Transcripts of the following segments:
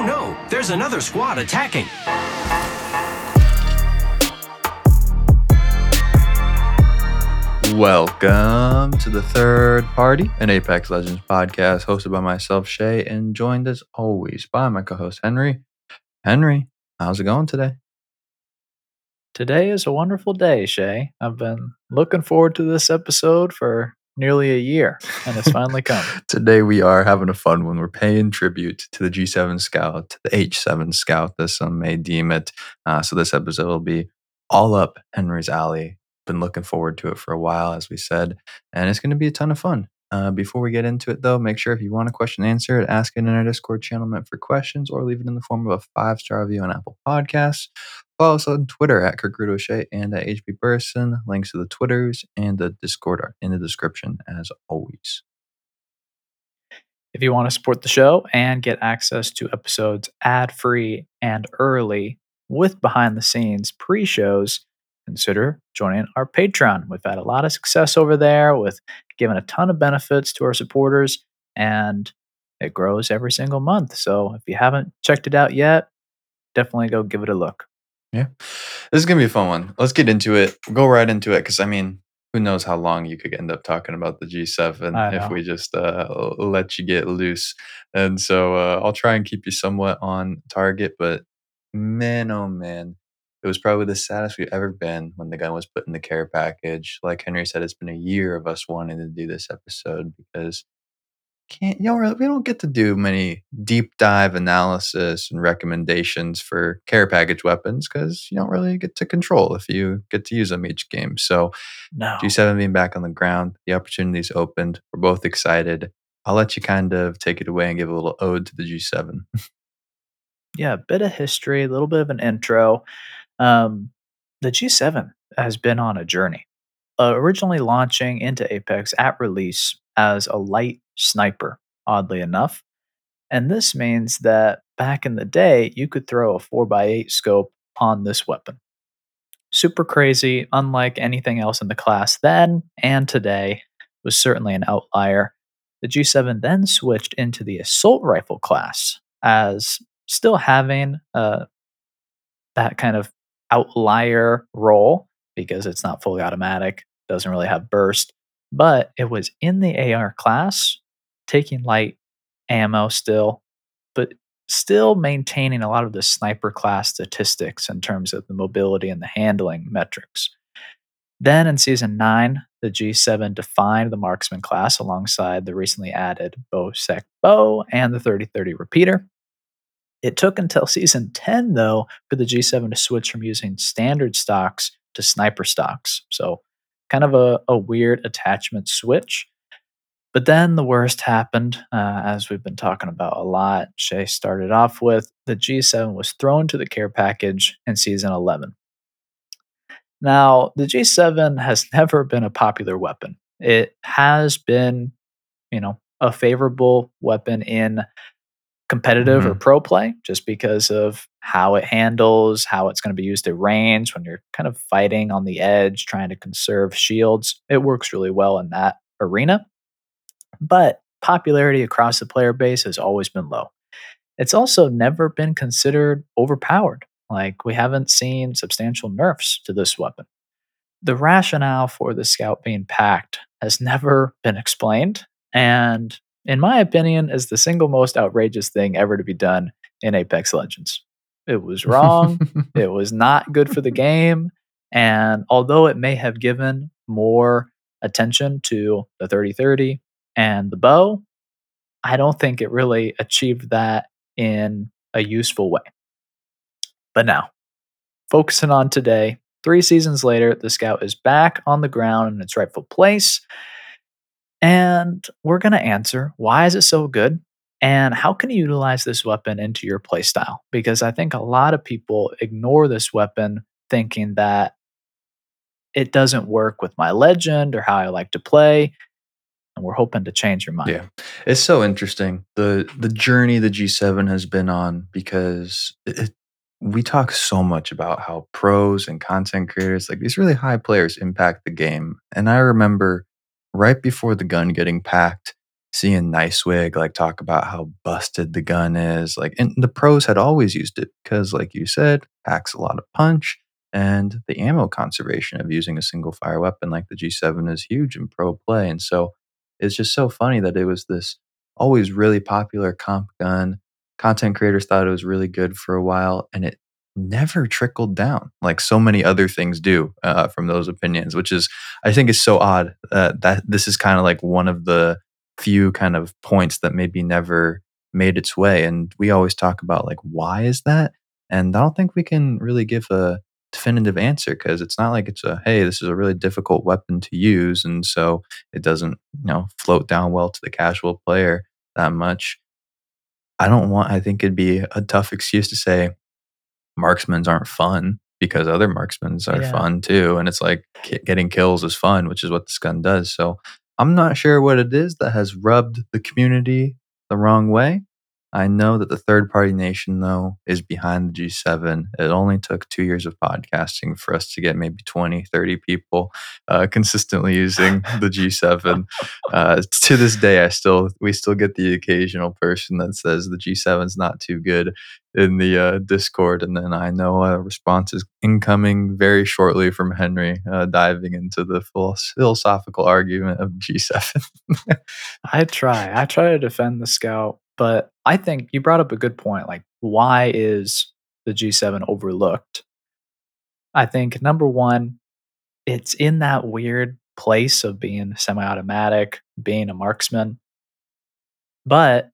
Oh no, there's another squad attacking. Welcome to the third party, an Apex Legends podcast hosted by myself, Shay, and joined as always by my co host, Henry. Henry, how's it going today? Today is a wonderful day, Shay. I've been looking forward to this episode for nearly a year, and it's finally come. today we are having a fun one. We're paying tribute to the G7 Scout, to the H7 Scout, as some may deem it. Uh, so this episode will be all up Henry's alley been looking forward to it for a while, as we said, and it's going to be a ton of fun. Uh, before we get into it, though, make sure if you want a question answered, ask it in our Discord channel meant for questions, or leave it in the form of a five star review on Apple Podcasts. Follow us on Twitter at Kirk O'Shea and at HB Burson. Links to the Twitters and the Discord are in the description, as always. If you want to support the show and get access to episodes ad free and early with behind the scenes pre shows, consider joining our Patreon. We've had a lot of success over there with giving a ton of benefits to our supporters, and it grows every single month. So if you haven't checked it out yet, definitely go give it a look. Yeah. This is going to be a fun one. Let's get into it. go right into it because, I mean, who knows how long you could end up talking about the G7 if we just uh, let you get loose. And so uh, I'll try and keep you somewhat on target, but man, oh man, it was probably the saddest we've ever been when the gun was put in the care package. Like Henry said, it's been a year of us wanting to do this episode because can't you know we don't get to do many deep dive analysis and recommendations for care package weapons because you don't really get to control if you get to use them each game. So no. G7 being back on the ground, the opportunities opened. We're both excited. I'll let you kind of take it away and give a little ode to the G7. yeah, a bit of history, a little bit of an intro. Um, the G7 has been on a journey, uh, originally launching into Apex at release as a light sniper, oddly enough. And this means that back in the day, you could throw a 4x8 scope on this weapon. Super crazy, unlike anything else in the class then and today, was certainly an outlier. The G7 then switched into the assault rifle class as still having uh, that kind of outlier role because it's not fully automatic, doesn't really have burst, but it was in the AR class, taking light ammo still, but still maintaining a lot of the sniper class statistics in terms of the mobility and the handling metrics. Then in season 9, the G7 defined the marksman class alongside the recently added Bocek bow and the 3030 repeater. It took until season 10, though, for the G7 to switch from using standard stocks to sniper stocks. So, kind of a, a weird attachment switch. But then the worst happened, uh, as we've been talking about a lot. Shay started off with the G7 was thrown to the care package in season 11. Now, the G7 has never been a popular weapon. It has been, you know, a favorable weapon in competitive mm-hmm. or pro play just because of how it handles, how it's going to be used at range when you're kind of fighting on the edge, trying to conserve shields. It works really well in that arena. But popularity across the player base has always been low. It's also never been considered overpowered. Like, we haven't seen substantial nerfs to this weapon. The rationale for the scout being packed has never been explained, and in my opinion, is the single most outrageous thing ever to be done in Apex Legends. It was wrong. it was not good for the game. And although it may have given more attention to the 3030 and the bow, I don't think it really achieved that in a useful way. But now, focusing on today, three seasons later, the Scout is back on the ground in its rightful place and we're going to answer why is it so good and how can you utilize this weapon into your playstyle? Because I think a lot of people ignore this weapon thinking that it doesn't work with my legend or how I like to play. And we're hoping to change your mind. Yeah. It's so interesting. The the journey the G7 has been on because it, we talk so much about how pros and content creators, like these really high players, impact the game. And I remember right before the gun getting packed, seeing NiceWigg like talk about how busted the gun is. Like, and the pros had always used it because, like you said, packs a lot of punch, and the ammo conservation of using a single fire weapon like the G7 is huge in pro play. And so it's just so funny that it was this always really popular comp gun. Content creators thought it was really good for a while, and it never trickled down like so many other things do uh, from those opinions, which is I think is so odd uh, that this is kind of like one of the few kind of points that maybe never made its way. And we always talk about like why is that? And I don't think we can really give a definitive answer because it's not like it's a hey this is a really difficult weapon to use and so it doesn't you know float down well to the casual player that much i don't want i think it'd be a tough excuse to say marksmans aren't fun because other marksmans are yeah. fun too. And it's like getting kills is fun, which is what this gun does. So I'm not sure what it is that has rubbed the community the wrong way. I know that the third party nation, though, is behind the G7. It only took two years of podcasting for us to get maybe 20, 30 people uh, consistently using the G7. Uh, to this day, I still we still get the occasional person that says the G7 is not too good in the uh, Discord, and then I know a response is incoming very shortly from Henry, uh, diving into the philosophical argument of G7. I try. I try to defend the Scout but I think you brought up a good point. Like, why is the G7 overlooked? I think number one, it's in that weird place of being semi automatic, being a marksman. But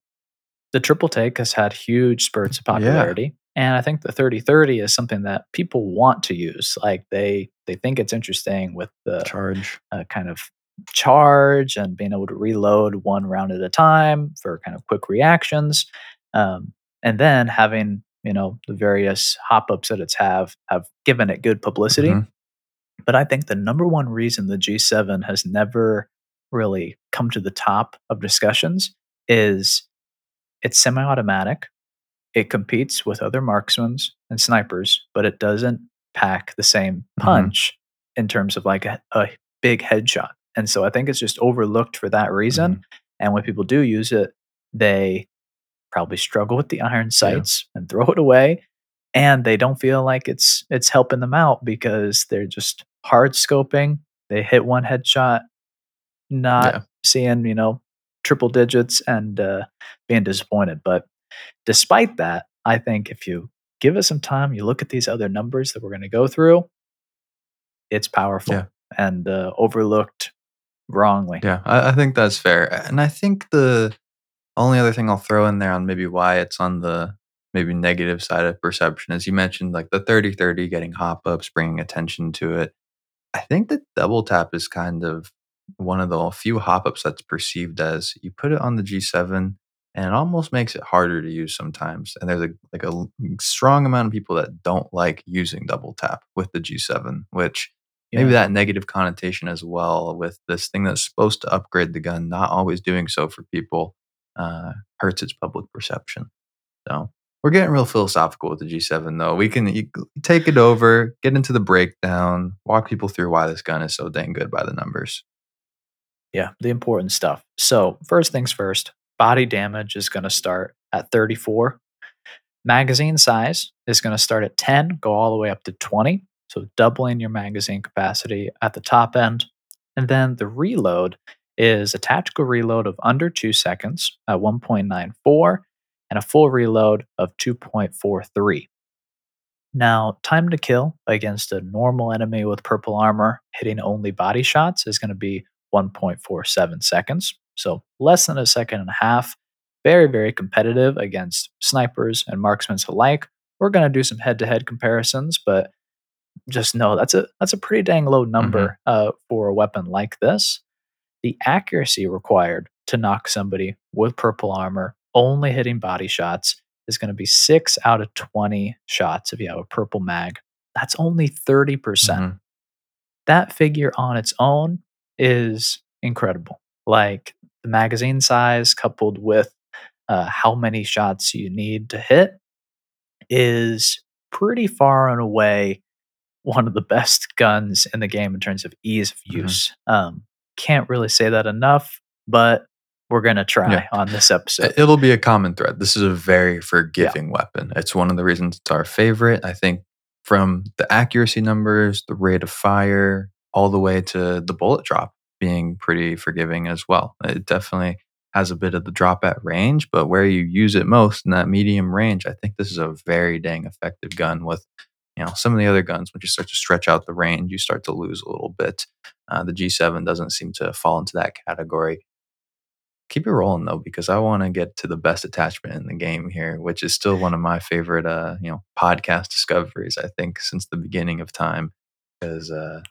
the triple take has had huge spurts of popularity. Yeah. And I think the 3030 is something that people want to use. Like they they think it's interesting with the charge uh, kind of charge and being able to reload one round at a time for kind of quick reactions. Um, and then having, you know, the various hop ups that it's have have given it good publicity. Mm-hmm. But I think the number one reason the G7 has never really come to the top of discussions is it's semi automatic. It competes with other marksmen and snipers, but it doesn't pack the same mm-hmm. punch mm-hmm. in terms of like a, a big headshot. And so I think it's just overlooked for that reason. Mm-hmm. And when people do use it, they probably struggle with the iron sights yeah. and throw it away. And they don't feel like it's it's helping them out because they're just hard scoping. They hit one headshot, not yeah. seeing, you know, triple digits and uh, being disappointed. But despite that, I think if you give it some time, you look at these other numbers that we're going to go through, it's powerful yeah. and uh, overlooked wrongly. Yeah, I, I think that's fair. And I think the only other thing I'll throw in there on maybe why it's on the maybe negative side of perception is you mentioned like the 30 30 getting hop ups, bringing attention to it. I think that double tap is kind of one of the few hop ups that's perceived as you put it on the G7 and it almost makes it harder to use sometimes. And there's a like a strong amount of people that don't like using double tap with the G7, which yeah. maybe that negative connotation as well with this thing that's supposed to upgrade the gun not always doing so for people uh, hurts its public perception. So we're getting real philosophical with the g7 though. We can take it over get into the breakdown walk people through why this gun is so dang good by the numbers. Yeah the important stuff. So first things first body damage is going to start at 34 magazine size is going to start at 10 go all the way up to 20 so doubling your magazine capacity at the top end. And then the reload is a tactical reload of under two seconds at 1.94 and a full reload of 2.43. Now, time to kill against a normal enemy with purple armor hitting only body shots is going to be 1.47 seconds. So less than a second and a half. Very, very competitive against snipers and marksmen alike. We're going to do some head to head comparisons, but just know that's a that's a pretty dang low number mm-hmm. uh, for a weapon like this. The accuracy required to knock somebody with purple armor, only hitting body shots, is going to be six out of twenty shots if you have a purple mag. That's only thirty percent. Mm-hmm. That figure on its own is incredible. Like the magazine size coupled with uh, how many shots you need to hit is pretty far and away one of the best guns in the game in terms of ease of mm-hmm. use. Mm-hmm. Um, can't really say that enough, but we're going to try yeah. on this episode. It'll be a common thread. This is a very forgiving yeah. weapon. It's one of the reasons it's our favorite. I think from the accuracy numbers, the rate of fire, all the way to the bullet drop being pretty forgiving as well. It definitely has a bit of the drop at range, but where you use it most in that medium range, I think this is a very dang effective gun with you know some of the other guns when you start to stretch out the range you start to lose a little bit uh, the g7 doesn't seem to fall into that category keep it rolling though because i want to get to the best attachment in the game here which is still one of my favorite uh you know podcast discoveries i think since the beginning of time because uh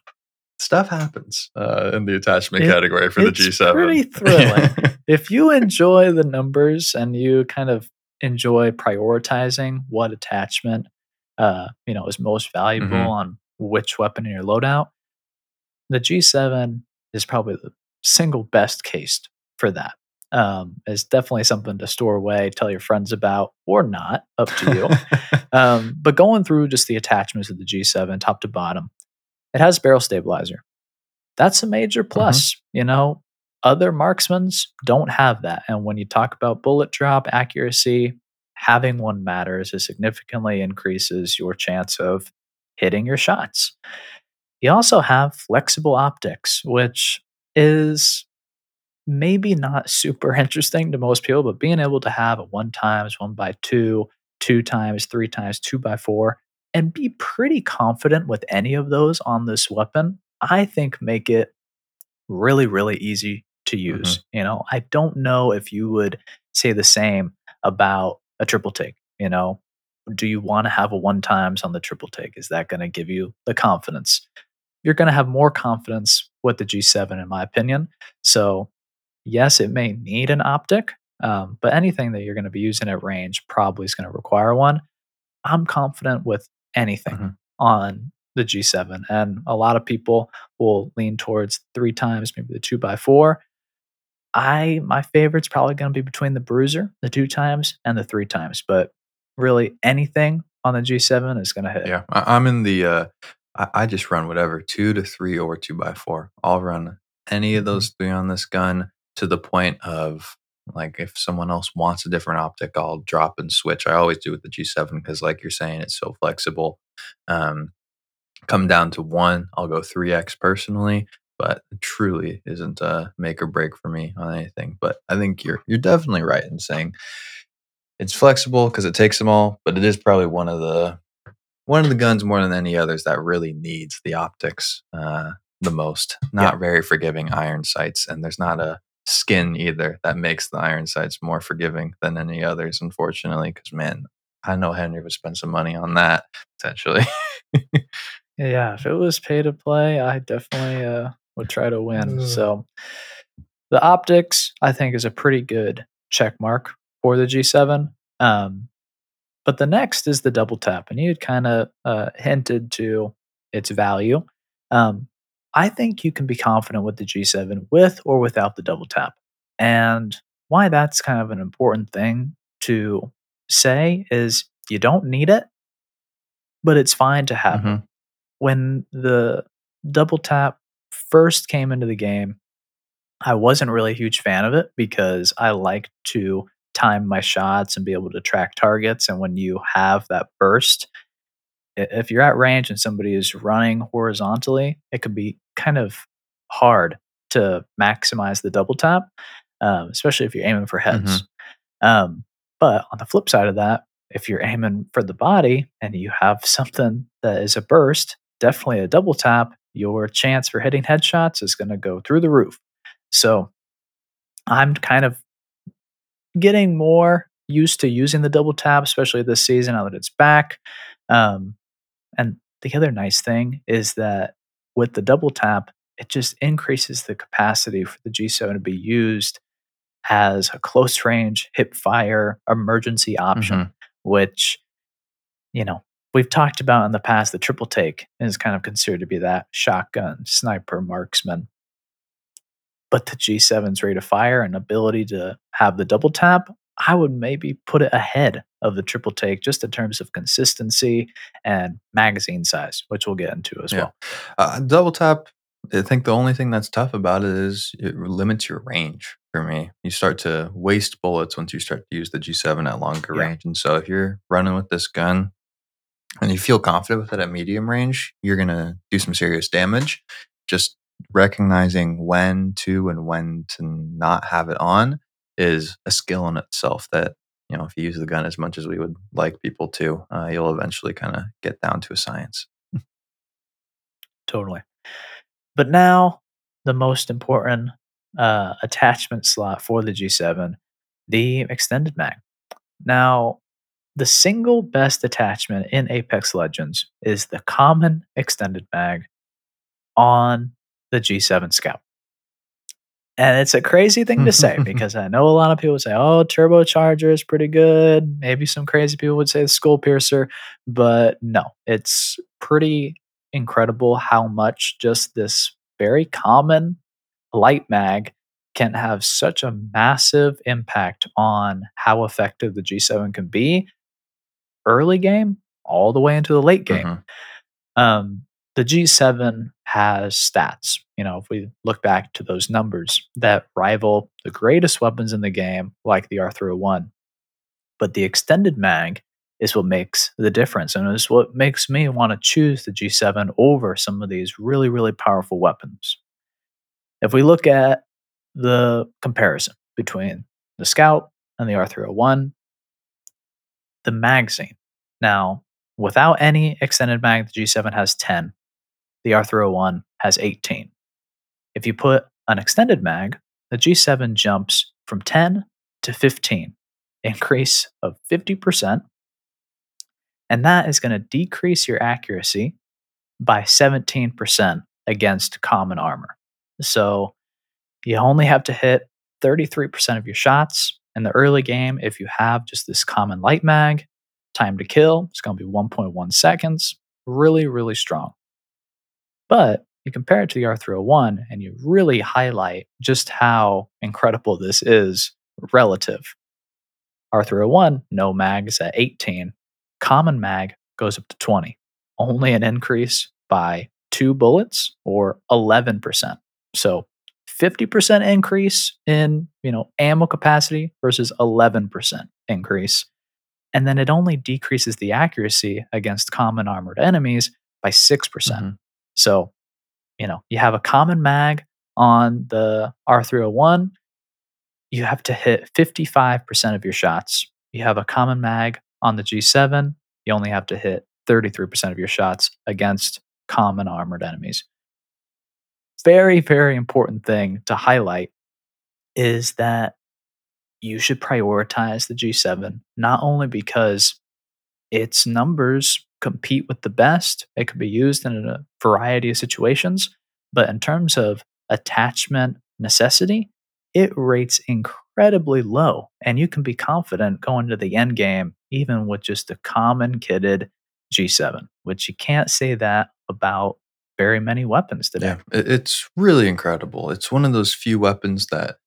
stuff happens uh, in the attachment it, category for the G7. Pretty thrilling. if you enjoy the numbers and you kind of enjoy prioritizing what attachment uh, you know is most valuable mm-hmm. on which weapon in your loadout, the G7 is probably the single best case for that. Um, it's definitely something to store away, tell your friends about, or not, up to you. um, but going through just the attachments of the G7, top to bottom, it has barrel stabilizer. That's a major mm-hmm. plus. Mm-hmm. You know, other marksmans don't have that. And when you talk about bullet drop accuracy, having one matters. It significantly increases your chance of hitting your shots. You also have flexible optics, which is maybe not super interesting to most people, but being able to have a one times, one by two, two times, three times, two by four, and be pretty confident with any of those on this weapon, I think make it really, really easy to use. Mm-hmm. You know, I don't know if you would say the same about a triple take? You know, do you want to have a one times on the triple take? Is that going to give you the confidence? You're going to have more confidence with the G7, in my opinion. So, yes, it may need an optic, um, but anything that you're going to be using at range probably is going to require one. I'm confident with anything mm-hmm. on the G7, and a lot of people will lean towards three times, maybe the two by four. I my favorite's probably going to be between the Bruiser, the two times, and the three times. But really, anything on the G7 is going to hit. Yeah, I, am in the. Uh, I, I, just run whatever two to three or two by four. I'll run any of mm-hmm. those three on this gun to the point of like if someone else wants a different optic, I'll drop and switch. I always do with the G7 because, like you're saying, it's so flexible. Um, come down to one, I'll go 3x personally but it truly isn't a make or break for me on anything. But I think you're you're definitely right in saying it's flexible because it takes them all, but it is probably one of the one of the guns more than any others that really needs the optics uh, the most. Not yeah. very forgiving iron sights, and there's not a skin either that makes the iron sights more forgiving than any others, unfortunately. Because man, I know Henry would spend some money on that potentially. yeah, if it was pay to play, I definitely uh, would try to win. Mm. So the optics, I think, is a pretty good check mark for the G7. Um, but the next is the double tap, and you had kind of uh, hinted to its value. Um, I think you can be confident with the G7 with or without the double tap. And why that's kind of an important thing to say is you don't need it, but it's fine to have mm-hmm. it. When the double tap first came into the game, I wasn't really a huge fan of it because I like to time my shots and be able to track targets. And when you have that burst, if you're at range and somebody is running horizontally, it could be kind of hard to maximize the double tap, um, especially if you're aiming for heads. Mm-hmm. Um, but on the flip side of that, if you're aiming for the body and you have something that is a burst, definitely a double tap, your chance for hitting headshots is going to go through the roof. So I'm kind of getting more used to using the double tap, especially this season now that it's back. Um, and the other nice thing is that with the double tap, it just increases the capacity for the G7 to be used as a close range hip fire emergency option, mm-hmm. which, you know, we've talked about in the past the triple take is kind of considered to be that shotgun sniper marksman but the g7's rate of fire and ability to have the double tap i would maybe put it ahead of the triple take just in terms of consistency and magazine size which we'll get into as yeah. well uh, double tap I think the only thing that's tough about it is it limits your range for me. You start to waste bullets once you start to use the G7 at longer yeah. range. And so if you're running with this gun and you feel confident with it at medium range, you're going to do some serious damage. Just recognizing when to and when to not have it on is a skill in itself that you know if you use the gun as much as we would like people to uh, you'll eventually kind of get down to a science. Totally. But now the most important uh, attachment slot for the g7 the extended mag. Now the single best attachment in apex legends is the common extended mag on the G7 Scout. And it's a crazy thing to say because I know a lot of people say, oh, turbocharger is pretty good. Maybe some crazy people would say the skull piercer, but no, it's pretty incredible how much just this very common light mag can have such a massive impact on how effective the G7 can be early game all the way into the late game. Mm-hmm. Um, the G7 has stats. You know, if we look back to those numbers that rival the greatest weapons in the game, like the R301. But the extended mag is what makes the difference and is what makes me want to choose the G7 over some of these really, really powerful weapons. If we look at the comparison between the Scout and the R301, the magazine. Now, without any extended mag, the G7 has 10 the R301 has 18. If you put an extended mag, the G7 jumps from 10 to 15, increase of 50%. And that is going to decrease your accuracy by 17% against common armor. So you only have to hit 33% of your shots in the early game if you have just this common light mag. Time to kill it's going to be 1.1 seconds. Really, really strong. But you compare it to the R301 and you really highlight just how incredible this is relative. R301, no mags at 18. Common mag goes up to 20. Only an increase by two bullets or 11%. So 50% increase in, you know, ammo capacity versus 11% increase. And then it only decreases the accuracy against common armored enemies by 6%. percent mm hmm so, you know, you have a common mag on the R301, you have to hit 55% of your shots. You have a common mag on the G7, you only have to hit 33% of your shots against common armored enemies. Very, very important thing to highlight is that you should prioritize the G7, not only because its numbers compete with the best. It could be used in a variety of situations, but in terms of attachment necessity, it rates incredibly low. And you can be confident going to the end game, even with just a common kitted G7, which you can't say that about very many weapons today. Yeah, it's really incredible. It's one of those few weapons that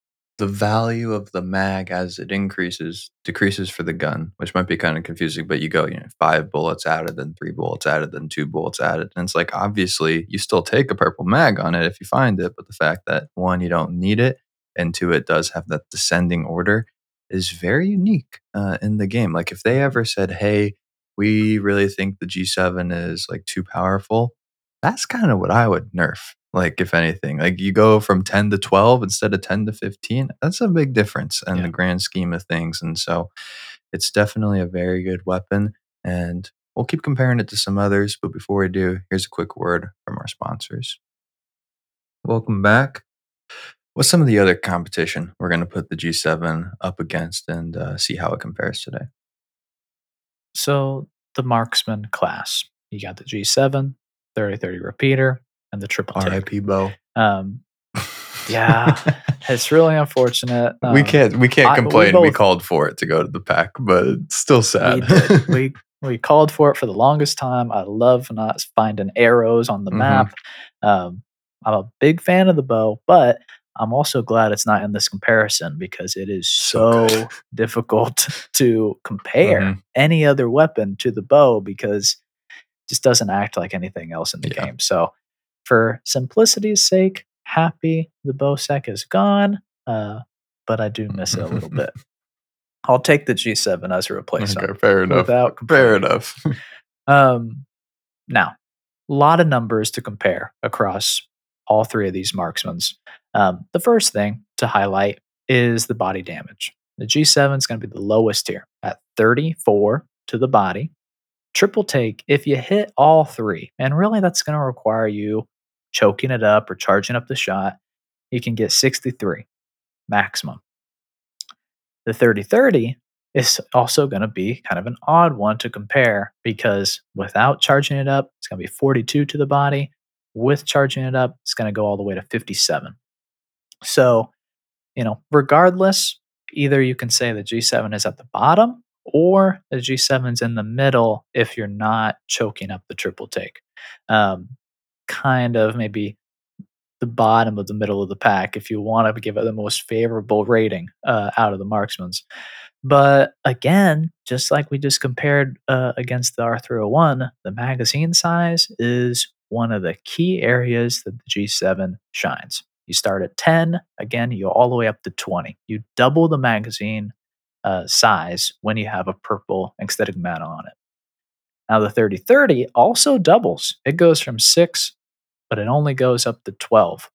the value of the mag as it increases decreases for the gun, which might be kind of confusing, but you go, you know, five bullets added, then three bullets added, then two bullets added. And it's like, obviously, you still take a purple mag on it if you find it, but the fact that one, you don't need it, and two, it does have that descending order is very unique uh, in the game. Like, if they ever said, hey, we really think the G7 is like too powerful, that's kind of what I would nerf like if anything like you go from 10 to 12 instead of 10 to 15 that's a big difference in yeah. the grand scheme of things and so it's definitely a very good weapon and we'll keep comparing it to some others but before we do here's a quick word from our sponsors. Welcome back. What's some of the other competition we're going to put the g7 up against and uh, see how it compares today? So the marksman class. You got the g7 3030 repeater and the triple R.I.P. Bo. Um, yeah, it's really unfortunate. Um, we can't we can't complain. we, both, we, called for it to go to the pack, but it's still sad. We, we, we called for it for the longest time. I love not finding arrows on the mm-hmm. map. Um, I'm a big fan of the bow, but I'm also glad it's not in this comparison because it is so, so difficult to compare mm-hmm. any other weapon to the bow because it just doesn't act like anything else in the yeah. game. So for simplicity's sake, happy the Bocek is gone, uh, but I do miss it a little bit. I'll take the G7 as a replacement. Okay, fair enough. Without Fair enough. um, now, a lot of numbers to compare across all three of these marksmans. Um, the first thing to highlight is the body damage. The G7 is going to be the lowest here at 34 to the body. Triple take, if you hit all three, and really that's going to require you choking it up or charging up the shot, you can get 63 maximum. The 30 30 is also going to be kind of an odd one to compare because without charging it up, it's going to be 42 to the body. With charging it up, it's going to go all the way to 57. So, you know, regardless, either you can say the G7 is at the bottom or the G7 is in the middle if you're not choking up the triple take. Um, kind of maybe the bottom of the middle of the pack if you want to give it the most favorable rating uh, out of the marksmans. But again, just like we just compared uh, against the R301, the magazine size is one of the key areas that the G7 shines. You start at 10, again, you go all the way up to 20. You double the magazine uh, size when you have a purple aesthetic matte on it. Now, the 3030 also doubles. It goes from 6, but it only goes up to 12.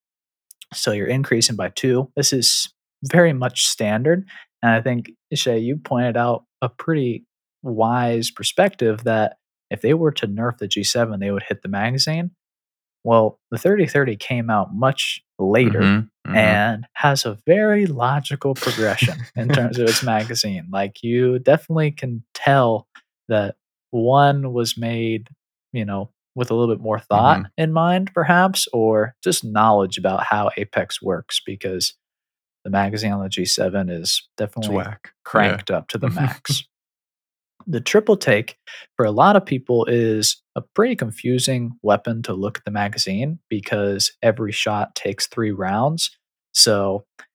So you're increasing by 2. This is very much standard. And I think, Shay, you pointed out a pretty wise perspective that if they were to nerf the G7, they would hit the magazine. Well, the 3030 came out much later mm-hmm, mm-hmm. and has a very logical progression in terms of its magazine. Like you definitely can tell that one was made, you know, with a little bit more thought mm-hmm. in mind, perhaps, or just knowledge about how Apex works because the magazine on the G7 is definitely cranked yeah. up to the max the triple take for a lot of people is a pretty confusing weapon to look at the magazine because every shot takes three rounds. So it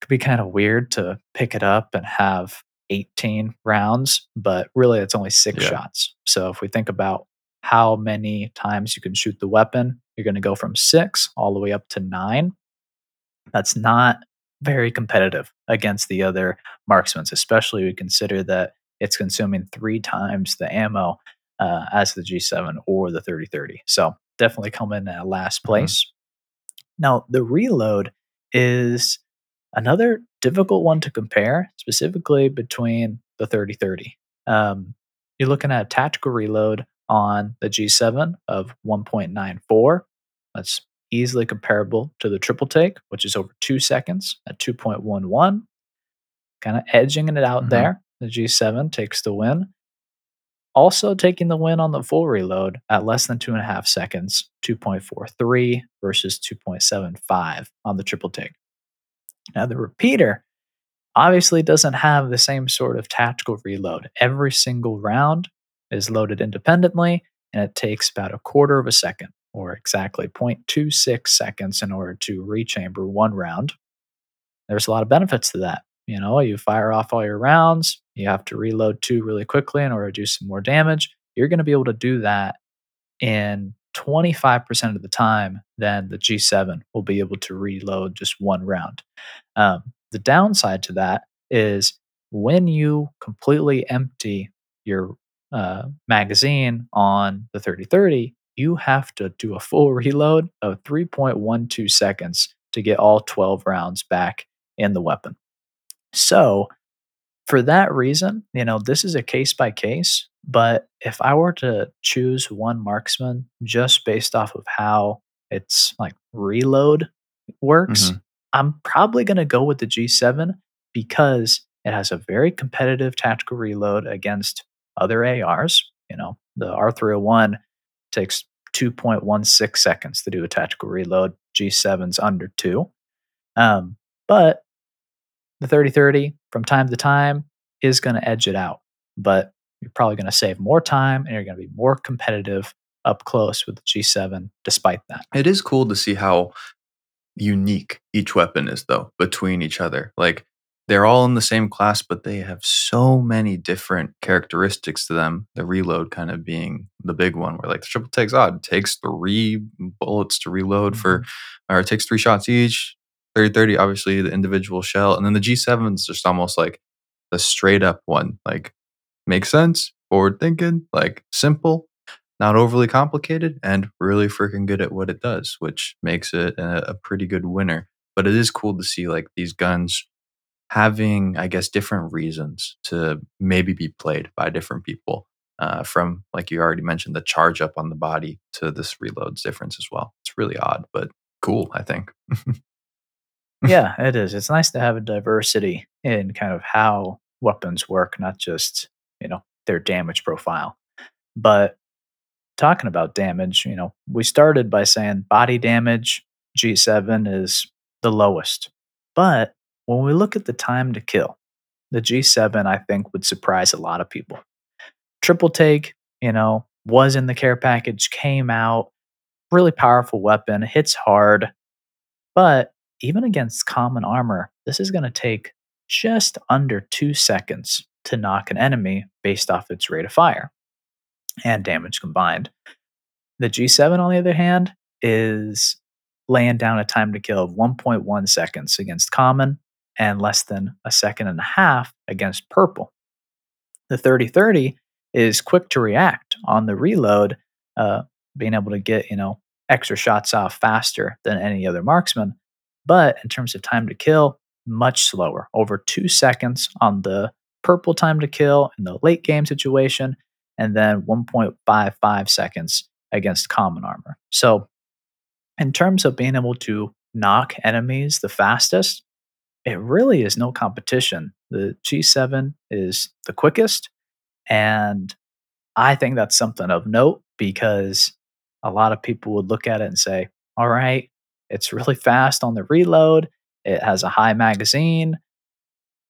could be kind of weird to pick it up and have 18 rounds, but really it's only six yeah. shots. So if we think about how many times you can shoot the weapon, you're going to go from six all the way up to nine. That's not very competitive against the other marksmen, especially we consider that it's consuming three times the ammo uh, as the G7 or the 3030. So definitely come in at last mm-hmm. place. Mm-hmm. Now, the reload is another difficult one to compare, specifically between the 3030. Um, you're looking at a tactical reload on the G7 of 1.94. That's easily comparable to the triple take, which is over two seconds at 2.11. Kind of edging it out mm-hmm. there. The G7 takes the win. Also taking the win on the full reload at less than two and a half seconds, 2.43 versus 2.75 on the triple take. Now, the repeater obviously doesn't have the same sort of tactical reload. Every single round is loaded independently, and it takes about a quarter of a second, or exactly 0.26 seconds, in order to rechamber one round. There's a lot of benefits to that. You know, you fire off all your rounds, you have to reload two really quickly in order to do some more damage. You're going to be able to do that in 25% of the time than the G7 will be able to reload just one round. Um, the downside to that is when you completely empty your uh, magazine on the 3030, you have to do a full reload of 3.12 seconds to get all 12 rounds back in the weapon. So, for that reason, you know, this is a case by case. But if I were to choose one marksman just based off of how its like reload works, mm-hmm. I'm probably going to go with the G7 because it has a very competitive tactical reload against other ARs. You know, the R301 takes 2.16 seconds to do a tactical reload. G7's under two. Um, but the 3030 from time to time is going to edge it out, but you're probably going to save more time and you're going to be more competitive up close with the G7 despite that. It is cool to see how unique each weapon is though between each other. Like they're all in the same class, but they have so many different characteristics to them. The reload kind of being the big one, where like the triple takes odd takes three bullets to reload mm-hmm. for, or it takes three shots each. 30 30, obviously, the individual shell. And then the G7 is just almost like the straight up one. Like, makes sense, forward thinking, like simple, not overly complicated, and really freaking good at what it does, which makes it a, a pretty good winner. But it is cool to see like these guns having, I guess, different reasons to maybe be played by different people. Uh, from like you already mentioned, the charge up on the body to this reloads difference as well. It's really odd, but cool, I think. yeah, it is. It's nice to have a diversity in kind of how weapons work, not just, you know, their damage profile. But talking about damage, you know, we started by saying body damage, G7 is the lowest. But when we look at the time to kill, the G7, I think, would surprise a lot of people. Triple take, you know, was in the care package, came out, really powerful weapon, hits hard. But even against common armor, this is going to take just under two seconds to knock an enemy based off its rate of fire and damage combined. The G7, on the other hand, is laying down a time to kill of 1.1 seconds against common and less than a second and a half against purple. The 3030 is quick to react on the reload, uh, being able to get, you know, extra shots off faster than any other marksman. But in terms of time to kill, much slower, over two seconds on the purple time to kill in the late game situation, and then 1.55 seconds against common armor. So, in terms of being able to knock enemies the fastest, it really is no competition. The G7 is the quickest. And I think that's something of note because a lot of people would look at it and say, all right, it's really fast on the reload. It has a high magazine.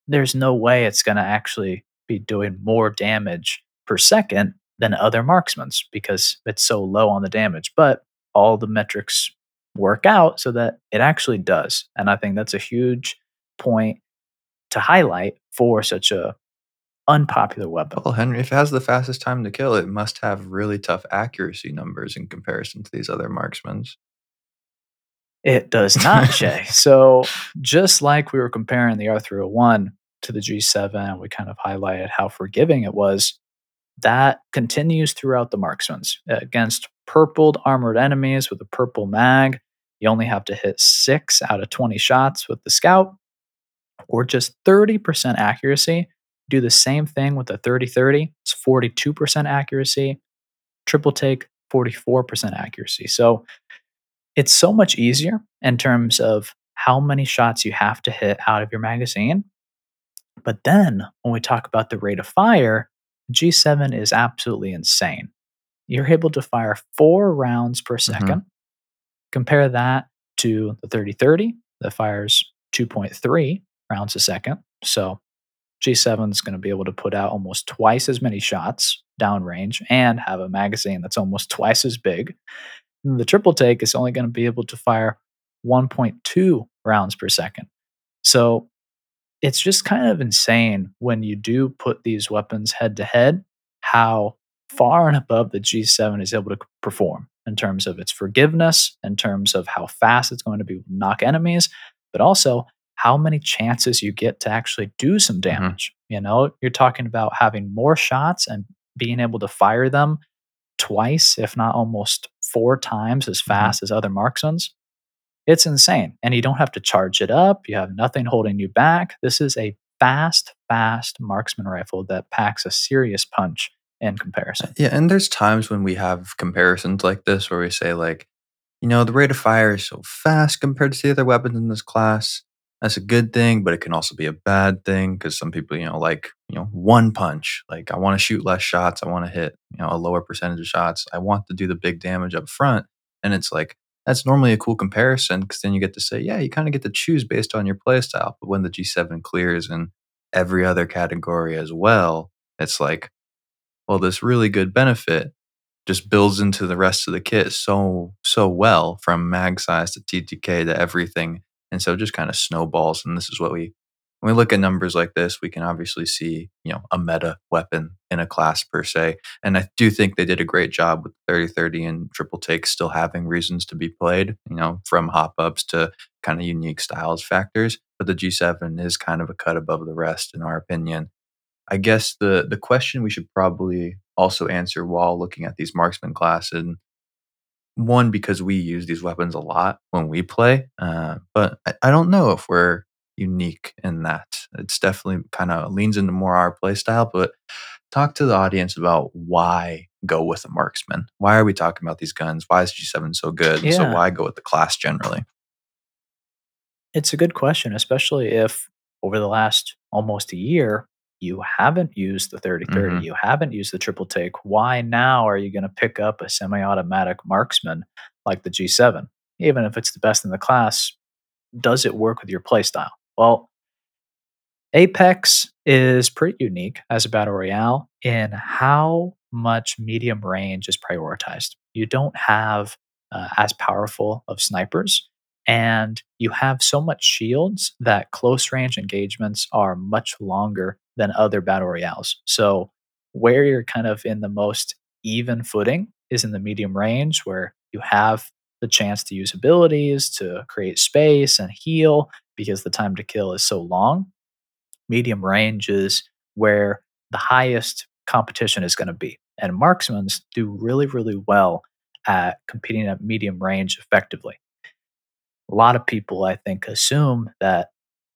There's no way it's going to actually be doing more damage per second than other marksmen's because it's so low on the damage. But all the metrics work out so that it actually does. And I think that's a huge point to highlight for such a unpopular weapon. Well, Henry, if it has the fastest time to kill, it must have really tough accuracy numbers in comparison to these other marksmen's. It does not, Jay. so just like we were comparing the R301 to the G7, we kind of highlighted how forgiving it was. That continues throughout the marksman's. Against purpled armored enemies with a purple mag, you only have to hit six out of 20 shots with the scout or just 30% accuracy. Do the same thing with the 30 30, it's 42% accuracy. Triple take, 44% accuracy. So it's so much easier in terms of how many shots you have to hit out of your magazine. But then when we talk about the rate of fire, G7 is absolutely insane. You're able to fire four rounds per 2nd mm-hmm. Compare that to the 30 30 that fires 2.3 rounds a second. So G7 is going to be able to put out almost twice as many shots downrange and have a magazine that's almost twice as big. And the triple take is only going to be able to fire 1.2 rounds per second. So it's just kind of insane when you do put these weapons head to head how far and above the G7 is able to perform in terms of its forgiveness, in terms of how fast it's going to be knock enemies, but also how many chances you get to actually do some mm-hmm. damage. Mm-hmm. You know, you're talking about having more shots and being able to fire them twice, if not almost four times as mm-hmm. fast mm-hmm. as other marksmen's. It's insane. And you don't have to charge it up. You have nothing holding you back. This is a fast, fast marksman rifle that packs a serious punch in comparison. Yeah, and there's times when we have comparisons like this where we say like, you know, the rate of fire is so fast compared to the other weapons in this class that's a good thing, but it can also be a bad thing because some people, you know, like, you know, one punch. Like, I want to shoot less shots. I want to hit, you know, a lower percentage of shots. I want to do the big damage up front. And it's like, that's normally a cool comparison because then you get to say, yeah, you kind of get to choose based on your playstyle. But when the G7 clears in every other category as well, it's like, well, this really good benefit just builds into the rest of the kit so, so well from mag size to TTK to everything and so just kind of snowballs and this is what we when we look at numbers like this, we can obviously see, you know, a meta weapon in a class per se. And I do think they did a great job with 3030 and triple takes still having reasons to be played, you know, from hop ups to kind of unique styles factors. But the G7 is kind of a cut above the rest, in our opinion. I guess the the question we should probably also answer while looking at these marksman class and one because we use these weapons a lot when we play, uh, but I, I don't know if we're unique in that. It's definitely kind of leans into more our play style, but talk to the audience about why go with a marksman. Why are we talking about these guns? Why is G7 so good? Yeah. So why go with the class generally? It's a good question, especially if over the last almost a year you haven't used the 30 30, mm-hmm. you haven't used the triple take. Why now are you going to pick up a semi automatic marksman like the G7? Even if it's the best in the class, does it work with your playstyle? Well, Apex is pretty unique as a battle royale in how much medium range is prioritized. You don't have uh, as powerful of snipers, and you have so much shields that close range engagements are much longer than other battle royales. So, where you're kind of in the most even footing is in the medium range, where you have the chance to use abilities to create space and heal because the time to kill is so long. Medium range is where the highest competition is going to be. And marksmen do really, really well at competing at medium range effectively. A lot of people, I think, assume that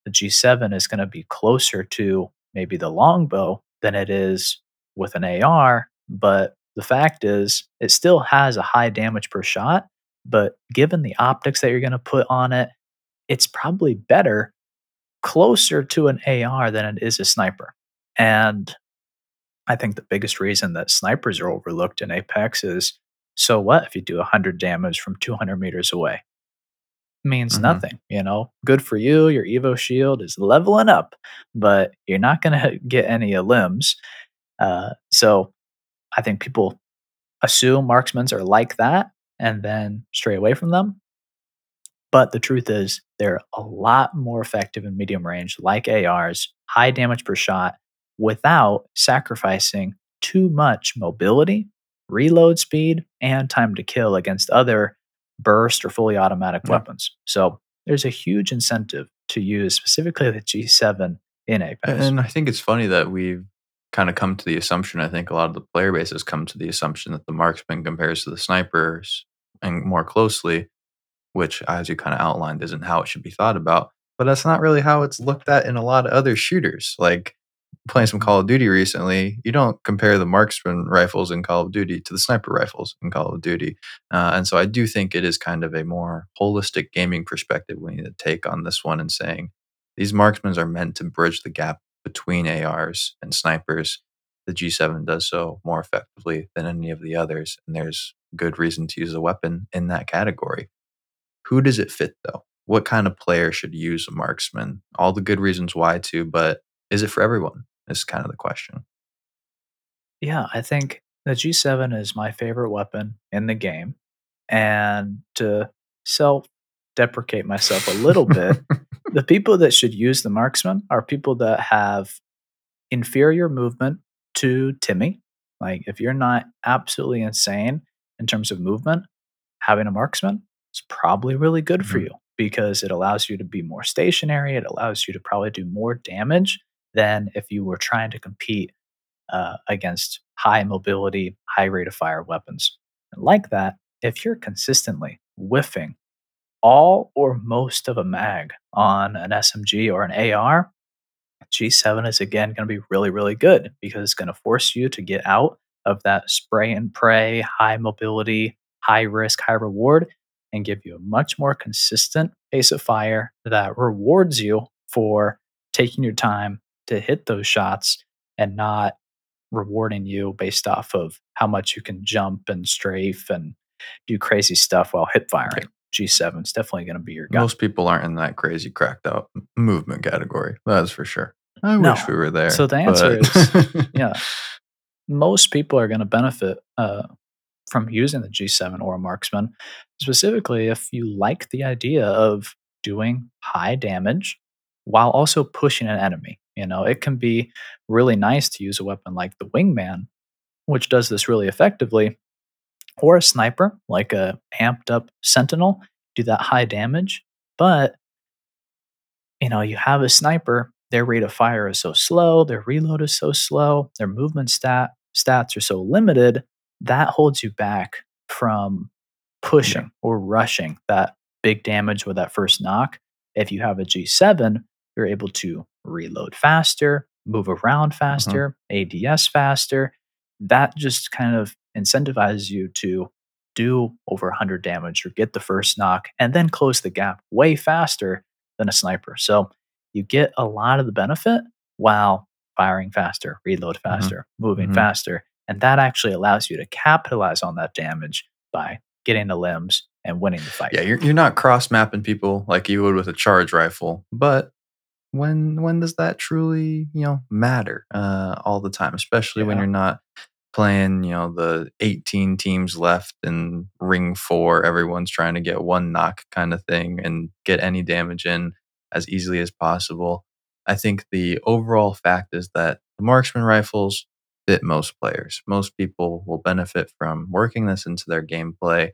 the G7 is going to be closer to maybe the longbow than it is with an AR. But the fact is, it still has a high damage per shot. But given the optics that you're going to put on it, it's probably better closer to an AR than it is a sniper. And I think the biggest reason that snipers are overlooked in Apex is so what if you do 100 damage from 200 meters away? Means mm-hmm. nothing, you know. Good for you. Your Evo shield is leveling up, but you're not going to get any limbs. Uh, so I think people assume marksmen are like that and then stray away from them. But the truth is, they're a lot more effective in medium range, like ARs, high damage per shot, without sacrificing too much mobility, reload speed, and time to kill against other burst or fully automatic yeah. weapons. So there's a huge incentive to use specifically the G7 in Apex. And I think it's funny that we've kind of come to the assumption, I think a lot of the player bases come to the assumption that the marksman compares to the snipers and more closely, which as you kind of outlined isn't how it should be thought about. But that's not really how it's looked at in a lot of other shooters. Like playing some Call of Duty recently, you don't compare the marksman rifles in Call of Duty to the sniper rifles in Call of Duty. Uh, and so I do think it is kind of a more holistic gaming perspective we need to take on this one and saying these marksmen are meant to bridge the gap between ARs and snipers. The G7 does so more effectively than any of the others. And there's good reason to use a weapon in that category. Who does it fit though? What kind of player should use a marksman? All the good reasons why to, but is it for everyone? Is kind of the question. Yeah, I think the G7 is my favorite weapon in the game. And to self deprecate myself a little bit, the people that should use the marksman are people that have inferior movement to Timmy. Like, if you're not absolutely insane in terms of movement, having a marksman is probably really good mm-hmm. for you because it allows you to be more stationary. It allows you to probably do more damage than if you were trying to compete uh, against high mobility, high rate of fire weapons. And like that, if you're consistently whiffing all or most of a mag on an SMG or an AR, G7 is again going to be really, really good because it's going to force you to get out of that spray and pray, high mobility, high risk, high reward, and give you a much more consistent pace of fire that rewards you for taking your time to hit those shots and not rewarding you based off of how much you can jump and strafe and do crazy stuff while hip firing. G7 is definitely going to be your guy. Most people aren't in that crazy cracked out movement category. That's for sure. I no. wish we were there. So the answer but... is yeah. Most people are going to benefit uh, from using the G7 or a marksman, specifically if you like the idea of doing high damage while also pushing an enemy. You know, it can be really nice to use a weapon like the wingman, which does this really effectively, or a sniper like a amped up sentinel, do that high damage. But you know, you have a sniper, their rate of fire is so slow, their reload is so slow, their movement stat stats are so limited, that holds you back from pushing or rushing that big damage with that first knock. If you have a G7, you're able to reload faster, move around mm-hmm. faster, mm-hmm. ADS faster. That just kind of incentivizes you to do over 100 damage or get the first knock and then close the gap way faster than a sniper. So you get a lot of the benefit while firing faster, reload mm-hmm. faster, mm-hmm. moving mm-hmm. faster. And that actually allows you to capitalize on that damage by getting the limbs and winning the fight. Yeah, you're, you're not cross mapping people like you would with a charge rifle, but when when does that truly you know matter uh, all the time especially yeah. when you're not playing you know the 18 teams left in ring four everyone's trying to get one knock kind of thing and get any damage in as easily as possible i think the overall fact is that the marksman rifles fit most players most people will benefit from working this into their gameplay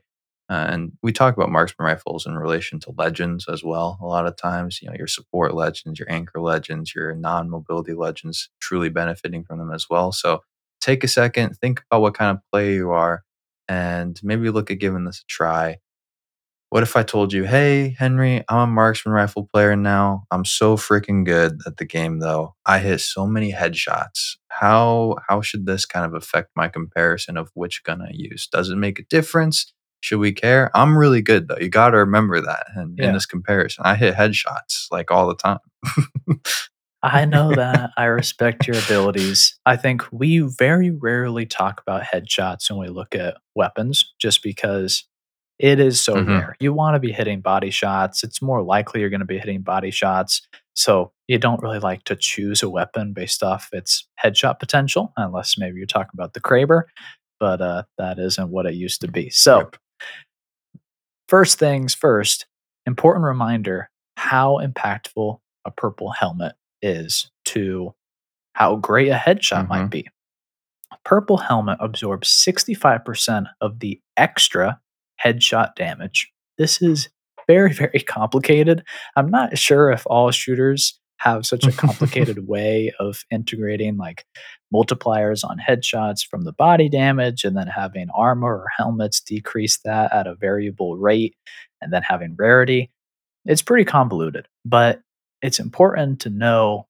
uh, and we talk about marksman rifles in relation to legends as well. A lot of times, you know, your support legends, your anchor legends, your non mobility legends truly benefiting from them as well. So take a second, think about what kind of player you are, and maybe look at giving this a try. What if I told you, hey, Henry, I'm a marksman rifle player now. I'm so freaking good at the game though. I hit so many headshots. How how should this kind of affect my comparison of which gun I use? Does it make a difference? Should we care? I'm really good though. You got to remember that in, yeah. in this comparison. I hit headshots like all the time. I know that. I respect your abilities. I think we very rarely talk about headshots when we look at weapons just because it is so mm-hmm. rare. You want to be hitting body shots. It's more likely you're going to be hitting body shots. So you don't really like to choose a weapon based off its headshot potential, unless maybe you're talking about the Kraber, but uh, that isn't what it used to be. So yep. First things first, important reminder how impactful a purple helmet is to how great a headshot mm-hmm. might be. A purple helmet absorbs 65% of the extra headshot damage. This is very, very complicated. I'm not sure if all shooters have such a complicated way of integrating like multipliers on headshots from the body damage and then having armor or helmets decrease that at a variable rate and then having rarity. It's pretty convoluted, but it's important to know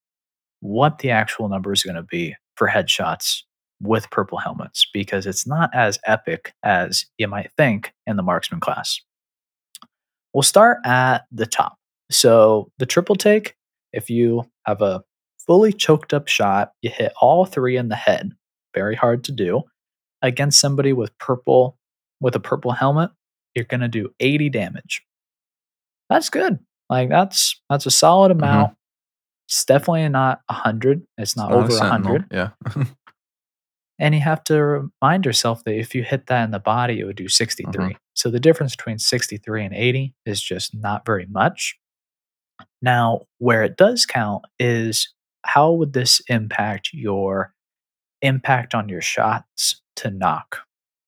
what the actual number is going to be for headshots with purple helmets because it's not as epic as you might think in the marksman class. We'll start at the top. So the triple take if you have a fully choked up shot, you hit all three in the head, very hard to do, against somebody with purple with a purple helmet, you're going to do 80 damage. That's good. Like that's that's a solid mm-hmm. amount. Mm-hmm. It's definitely not 100. It's not, over 100. Yeah. and you have to remind yourself that if you hit that in the body, it would do 63. Mm-hmm. So the difference between 63 and 80 is just not very much. Now, where it does count is how would this impact your impact on your shots to knock?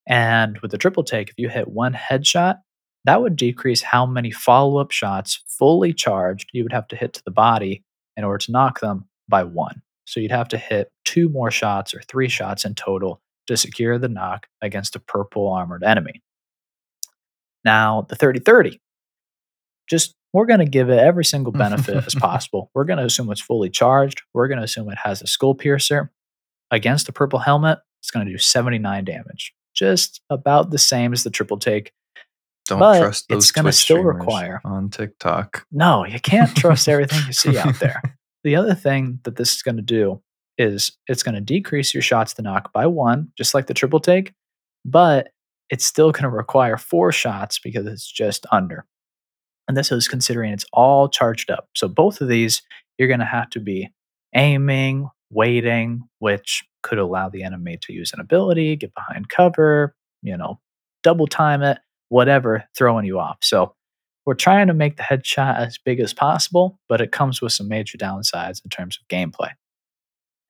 And with the triple take, if you hit one headshot, that would decrease how many follow up shots fully charged you would have to hit to the body in order to knock them by one. So you'd have to hit two more shots or three shots in total to secure the knock against a purple armored enemy. Now, the 30 30, just we're going to give it every single benefit as possible. We're going to assume it's fully charged. We're going to assume it has a skull piercer. Against a purple helmet, it's going to do 79 damage, just about the same as the triple take. Don't but trust those it's going to still require on TikTok. No, you can't trust everything you see out there. The other thing that this is going to do is it's going to decrease your shots to knock by one, just like the triple take, but it's still going to require four shots because it's just under. And this is considering it's all charged up. So both of these, you're going to have to be aiming, waiting, which could allow the enemy to use an ability, get behind cover, you know, double time it, whatever, throwing you off. So we're trying to make the headshot as big as possible, but it comes with some major downsides in terms of gameplay.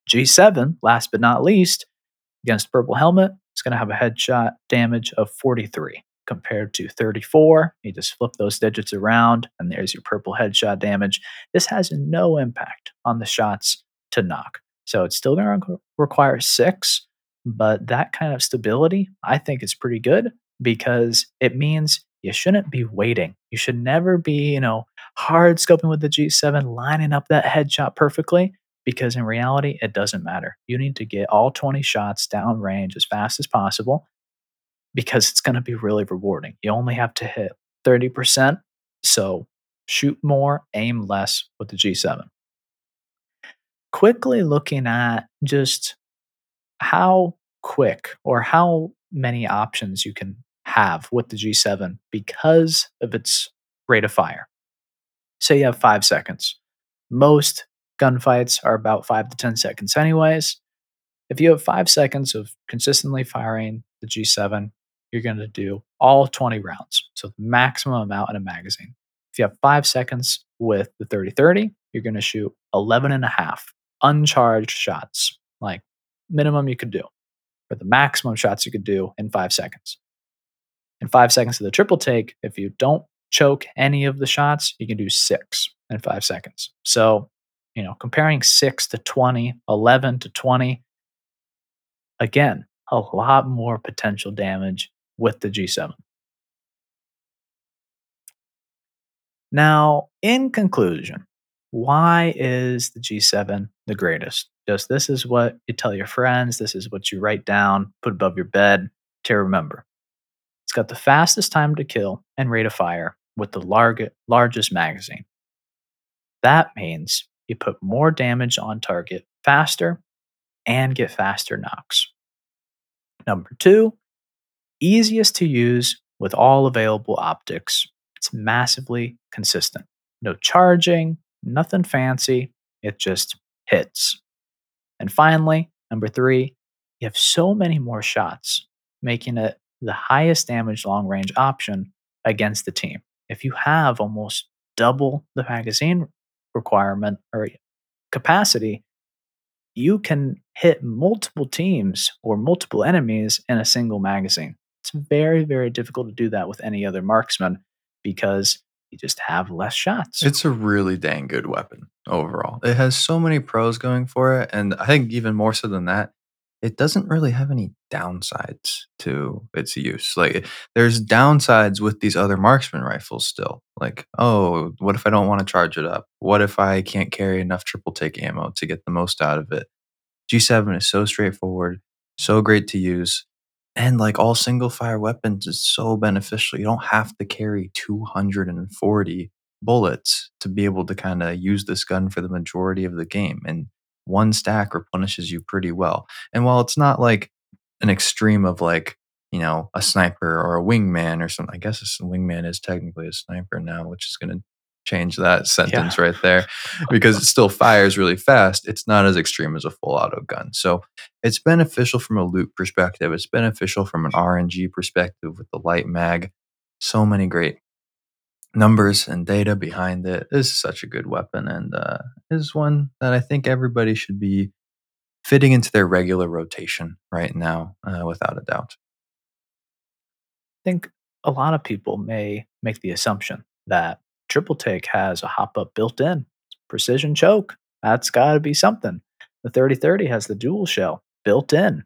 G7, last but not least, against Purple Helmet, it's going to have a headshot damage of 43 compared to 34. You just flip those digits around, and there's your purple headshot damage. This has no impact on the shots to knock. So it's still going to require six, but that kind of stability, I think, is pretty good because it means you shouldn't be waiting. You should never be, you know, hard scoping with the G7, lining up that headshot perfectly because in reality, it doesn't matter. You need to get all 20 shots down range as fast as possible because it's going to be really rewarding. You only have to hit 30%. So shoot more, aim less with the G7. Quickly looking at just how quick or how many options you can have with the G7 because of its rate of fire. Say you have five seconds. Most gunfights are about five to 10 seconds, anyways. If you have five seconds of consistently firing the G7, you're going to do all 20 rounds. So the maximum amount in a magazine. If you have five seconds with the 30 30, you're going to shoot 11 and a half uncharged shots, like minimum you could do, or the maximum shots you could do in five seconds. In five seconds of the triple take, if you don't choke any of the shots, you can do six in five seconds. So, you know, comparing six to 20, 11 to 20, again, a lot more potential damage with the G7. Now, in conclusion, why is the G7 the greatest? Just this is what you tell your friends, this is what you write down, put above your bed to remember. It's got the fastest time to kill and rate of fire with the larg- largest magazine. That means you put more damage on target faster and get faster knocks. Number two, easiest to use with all available optics. It's massively consistent. No charging, nothing fancy. It just hits. And finally, number three, you have so many more shots, making it the highest damage long range option against the team. If you have almost double the magazine requirement or capacity, you can hit multiple teams or multiple enemies in a single magazine. It's very, very difficult to do that with any other marksman because you just have less shots. It's a really dang good weapon overall. It has so many pros going for it. And I think even more so than that, it doesn't really have any downsides to its use. Like there's downsides with these other marksman rifles still. Like, oh, what if I don't want to charge it up? What if I can't carry enough triple take ammo to get the most out of it? G7 is so straightforward, so great to use. And like all single fire weapons is so beneficial. You don't have to carry 240 bullets to be able to kind of use this gun for the majority of the game. And one stack replenishes you pretty well. And while it's not like an extreme of like, you know, a sniper or a wingman or something, I guess a wingman is technically a sniper now, which is going to change that sentence yeah. right there because it still fires really fast. It's not as extreme as a full auto gun. So it's beneficial from a loot perspective. It's beneficial from an RNG perspective with the light mag. So many great numbers and data behind it. This is such a good weapon and uh, is one that I think everybody should be fitting into their regular rotation right now, uh, without a doubt. I think a lot of people may make the assumption that Triple Take has a hop up built in, precision choke. That's got to be something. The 3030 has the dual shell built in.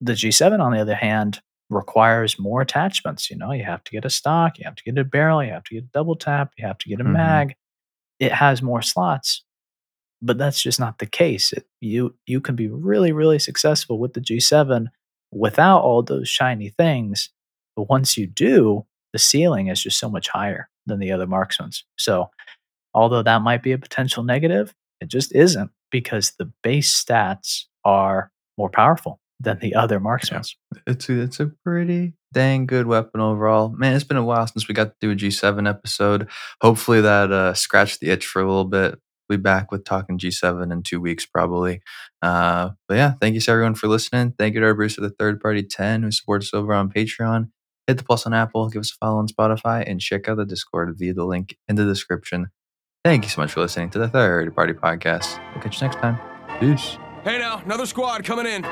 The G7, on the other hand, requires more attachments. You know, you have to get a stock, you have to get a barrel, you have to get a double tap, you have to get a mm-hmm. mag. It has more slots, but that's just not the case. It, you you can be really really successful with the G7 without all those shiny things. But once you do, the ceiling is just so much higher than the other marksmans. So, although that might be a potential negative, it just isn't because the base stats are more powerful than the other marksmen. Yeah. It's a, it's a pretty dang good weapon overall. Man, it's been a while since we got to do a G7 episode. Hopefully that uh, scratched the itch for a little bit. We'll be back with talking G7 in two weeks probably. Uh, but yeah, thank you to everyone for listening. Thank you to our Bruce of the Third Party 10 who supports us over on Patreon. Hit the plus on Apple, give us a follow on Spotify, and check out the Discord via the link in the description. Thank you so much for listening to the Third Party Podcast. We'll catch you next time. Peace. Hey now, another squad coming in.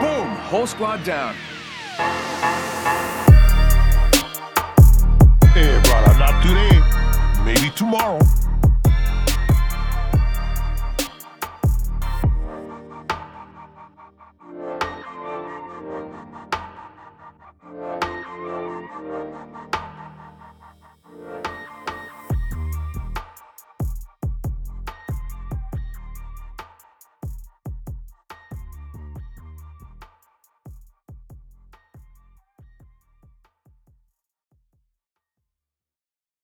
Boom! Whole squad down. Hey, brother, not today. Maybe tomorrow.